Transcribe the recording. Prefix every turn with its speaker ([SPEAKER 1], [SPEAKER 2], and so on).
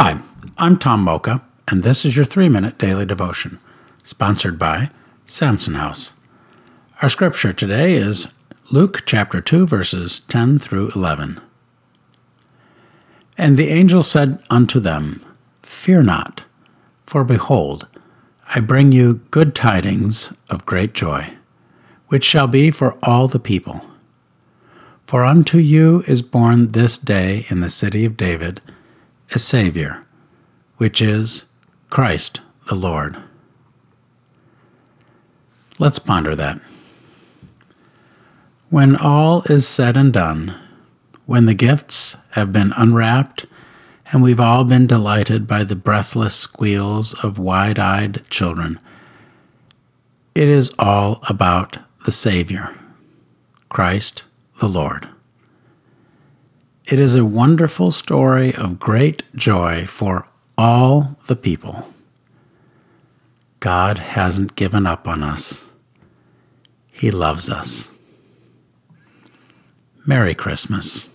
[SPEAKER 1] Hi, I'm Tom Mocha, and this is your three minute daily devotion, sponsored by Samson House. Our scripture today is Luke chapter 2, verses 10 through 11. And the angel said unto them, Fear not, for behold, I bring you good tidings of great joy, which shall be for all the people. For unto you is born this day in the city of David a Savior, which is Christ the Lord. Let's ponder that. When all is said and done, when the gifts have been unwrapped and we've all been delighted by the breathless squeals of wide eyed children. It is all about the Savior, Christ the Lord. It is a wonderful story of great joy for all the people. God hasn't given up on us. He loves us. Merry Christmas.